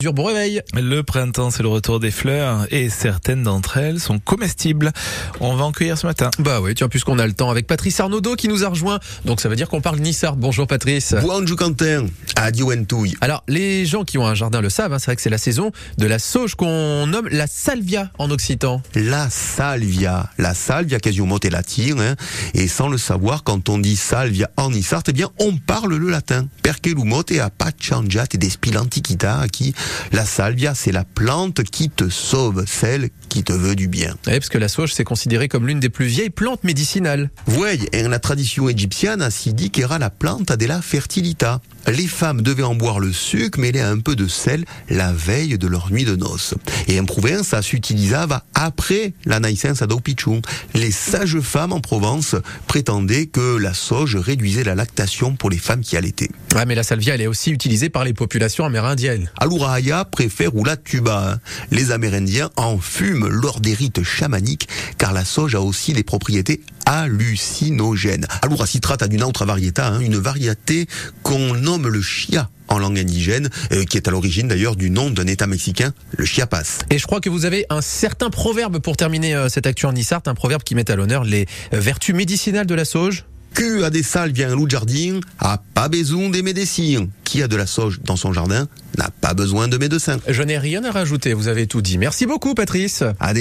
Dur bon réveil. Le printemps, c'est le retour des fleurs et certaines d'entre elles sont comestibles. On va en cueillir ce matin. Bah oui, tiens, puisqu'on a le temps avec Patrice Arnaudot qui nous a rejoint. Donc ça veut dire qu'on parle Nissart. Bonjour Patrice. Bonjour Quentin. Adieu Entouille. Alors, les gens qui ont un jardin le savent, hein, c'est vrai que c'est la saison de la sauge qu'on nomme la salvia en occitan. La salvia. La salvia, quasiment est latin, hein. Et sans le savoir, quand on dit salvia en Nissart, eh bien, on parle le latin. Perché l'umote a pas changiate despi l'antiquità qui la salvia, c'est la plante qui te sauve, celle qui te veut du bien. Oui, parce que la sauge, c'est considéré comme l'une des plus vieilles plantes médicinales. Voyez, en la tradition égyptienne, si dit qu'era la plante de la fertilita. Les femmes devaient en boire le sucre mêlé à un peu de sel la veille de leur nuit de noces. Et en Provence, ça s'utilisava après la naissance d'Aupichou. Les sages femmes en Provence prétendaient que la sauge réduisait la lactation pour les femmes qui allaitaient. Ouais, mais la salvia, elle est aussi utilisée par les populations amérindiennes. Alouraya préfère ou la tuba. Les Amérindiens en fument lors des rites chamaniques car la sauge a aussi des propriétés hallucinogènes. Alors, si traite d'une autre variété, hein, une variété qu'on nomme le chia en langue indigène, euh, qui est à l'origine d'ailleurs du nom d'un État mexicain, le Chiapas. Et je crois que vous avez un certain proverbe pour terminer euh, cette actu en Nissart, un proverbe qui met à l'honneur les euh, vertus médicinales de la sauge. Qui a des salles vient un loup de jardin, a pas besoin des médecins. Qui a de la sauge dans son jardin n'a pas besoin de médecins. Je n'ai rien à rajouter, vous avez tout dit. Merci beaucoup Patrice. À.